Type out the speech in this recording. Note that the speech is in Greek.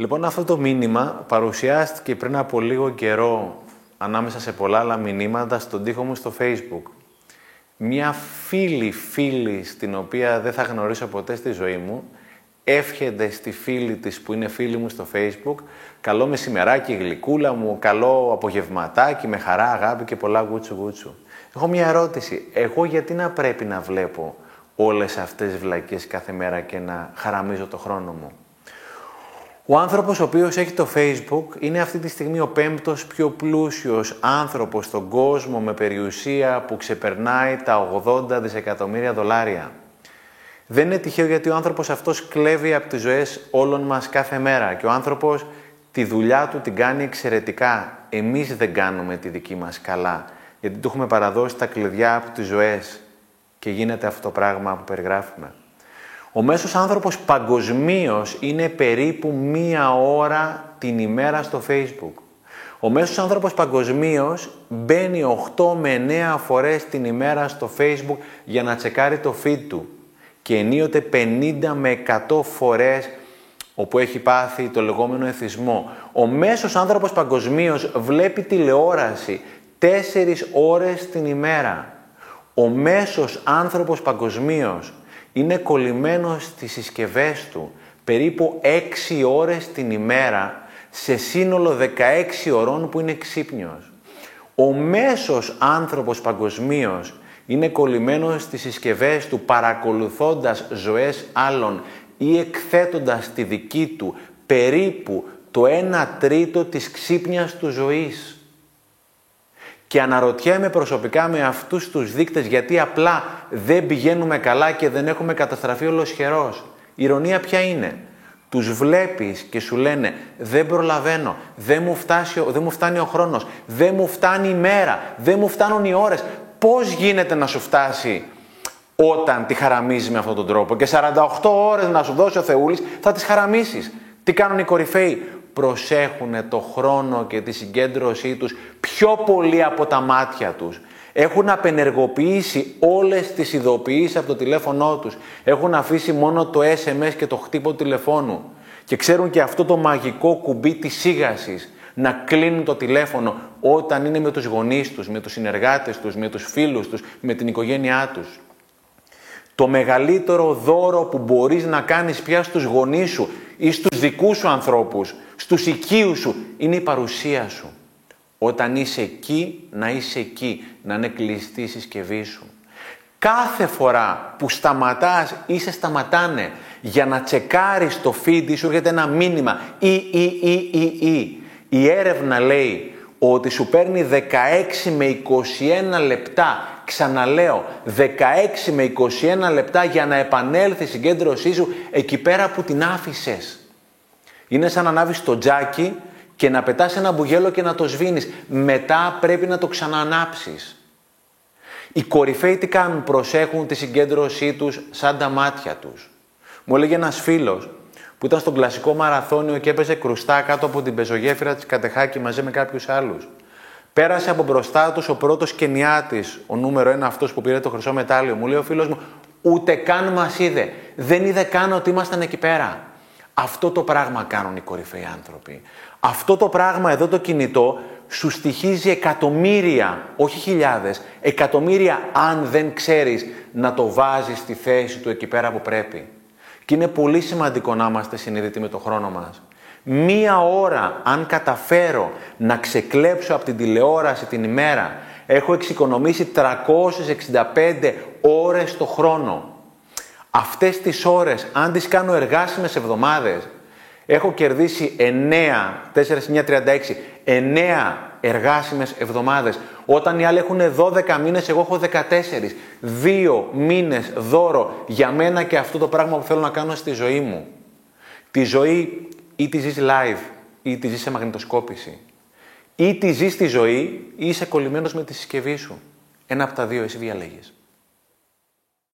Λοιπόν, αυτό το μήνυμα παρουσιάστηκε πριν από λίγο καιρό ανάμεσα σε πολλά άλλα μηνύματα στον τοίχο μου στο facebook. Μια φίλη φίλη στην οποία δεν θα γνωρίσω ποτέ στη ζωή μου εύχεται στη φίλη της που είναι φίλη μου στο facebook καλό μεσημεράκι γλυκούλα μου, καλό απογευματάκι με χαρά, αγάπη και πολλά γούτσου γούτσου. Έχω μια ερώτηση. Εγώ γιατί να πρέπει να βλέπω όλες αυτές τις βλακίες κάθε μέρα και να χαραμίζω το χρόνο μου; Ο άνθρωπος ο οποίος έχει το Facebook είναι αυτή τη στιγμή ο πέμπτος πιο πλούσιος άνθρωπος στον κόσμο με περιουσία που ξεπερνάει τα 80 δισεκατομμύρια δολάρια. Δεν είναι τυχαίο γιατί ο άνθρωπος αυτός κλέβει από τις ζωές όλων μας κάθε μέρα και ο άνθρωπος τη δουλειά του την κάνει εξαιρετικά. Εμείς δεν κάνουμε τη δική μας καλά γιατί του έχουμε παραδώσει τα κλειδιά από τις ζωές και γίνεται αυτό το πράγμα που περιγράφουμε. Ο μέσος άνθρωπος παγκοσμίως είναι περίπου μία ώρα την ημέρα στο Facebook. Ο μέσος άνθρωπος παγκοσμίως μπαίνει 8 με 9 φορές την ημέρα στο Facebook για να τσεκάρει το feed του και ενίοτε 50 με 100 φορές όπου έχει πάθει το λεγόμενο εθισμό. Ο μέσος άνθρωπος παγκοσμίως βλέπει τηλεόραση 4 ώρες την ημέρα. Ο μέσος άνθρωπος παγκοσμίως είναι κολλημένος στις συσκευές του περίπου 6 ώρες την ημέρα σε σύνολο 16 ωρών που είναι ξύπνιος. Ο μέσος άνθρωπος παγκοσμίως είναι κολλημένος στις συσκευές του παρακολουθώντας ζωές άλλων ή εκθέτοντας τη δική του περίπου το 1 τρίτο της ξύπνιας του ζωής. Και αναρωτιέμαι προσωπικά με αυτούς τους δείκτες γιατί απλά δεν πηγαίνουμε καλά και δεν έχουμε καταστραφεί ολοσχερός. Η ηρωνία ποια είναι; Τους βλέπεις και σου λένε δεν προλαβαίνω, δεν μου, φτάσει, δεν μου φτάνει ο χρόνος, δεν μου φτάνει η μέρα, δεν μου φτάνουν οι ώρες. Πώς γίνεται να σου φτάσει όταν τη χαραμίζεις με αυτόν τον τρόπο και 48 ώρες να σου δώσει ο Θεούλης θα τις χαραμίσεις. Τι κάνουν οι κορυφαίοι; Προσέχουν το χρόνο και τη συγκέντρωσή τους πιο πολύ από τα μάτια τους. Έχουν απενεργοποιήσει όλες τις ειδοποιήσεις από το τηλέφωνό τους. Έχουν αφήσει μόνο το SMS και το χτύπο τηλεφώνου. Και ξέρουν και αυτό το μαγικό κουμπί της σίγασης να κλείνουν το τηλέφωνο όταν είναι με τους γονείς τους, με τους συνεργάτες τους, με τους φίλους τους, με την οικογένειά τους. Το μεγαλύτερο δώρο που μπορείς να κάνεις πια στους γονείς σου ή στους δικούς σου ανθρώπους, στους οικείους σου, είναι η παρουσία σου. Όταν είσαι εκεί, να είσαι εκεί, να είναι κλειστή η συσκευή σου. Κάθε φορά που σταματάς ή σε σταματάνε για να τσεκάρεις το feed σου έρχεται ένα μήνυμα ή, ή, ή, ή, ή. Η έρευνα λέει ότι σου παίρνει 16 με 21 λεπτά, ξαναλέω, 16 με 21 λεπτά για να επανέλθει η συγκέντρωσή σου εκεί πέρα που την άφησες. Είναι σαν να ανάβεις το τζάκι και να πετάς ένα μπουγέλο και να το σβήνεις. Μετά πρέπει να το ξανανάψεις. Οι κορυφαίοι τι κάνουν, προσέχουν τη συγκέντρωσή τους σαν τα μάτια τους. Μου έλεγε ένας φίλος που ήταν στον κλασικό μαραθώνιο και έπαιζε κρουστά κάτω από την πεζογέφυρα της Κατεχάκη μαζί με κάποιους άλλους. Πέρασε από μπροστά τους ο πρώτος Κενιάτης, ο νούμερο ένα αυτός που πήρε το χρυσό μετάλλιο. Μου λέει ο φίλος μου, ούτε καν μας είδε. Δεν είδε καν ότι ήμασταν εκεί πέρα. Αυτό το πράγμα κάνουν οι κορυφαίοι άνθρωποι. Αυτό το πράγμα εδώ το κινητό σου στοιχίζει εκατομμύρια, όχι χιλιάδες, εκατομμύρια αν δεν ξέρεις να το βάζεις στη θέση του εκεί πέρα που πρέπει. Και είναι πολύ σημαντικό να είμαστε συνειδητοί με το χρόνο μας. Μία ώρα, αν καταφέρω να ξεκλέψω από την τηλεόραση την ημέρα, έχω εξοικονομήσει 365 ώρες το χρόνο. Αυτές τις ώρες, αν τις κάνω εργάσιμες εβδομάδες, έχω κερδίσει 9, 4 9, 36, 9 εργάσιμες εβδομάδες. Όταν οι άλλοι έχουν 12 μήνες, εγώ έχω 14. Δύο μήνες δώρο για μένα και αυτό το πράγμα που θέλω να κάνω στη ζωή μου. Τη ζωή ή τη ζεις live ή τη ζεις σε μαγνητοσκόπηση. Ή τη ζεις στη ζωή ή είσαι κολλημένος με τη συσκευή σου. Ένα από τα δύο εσύ διαλέγεις.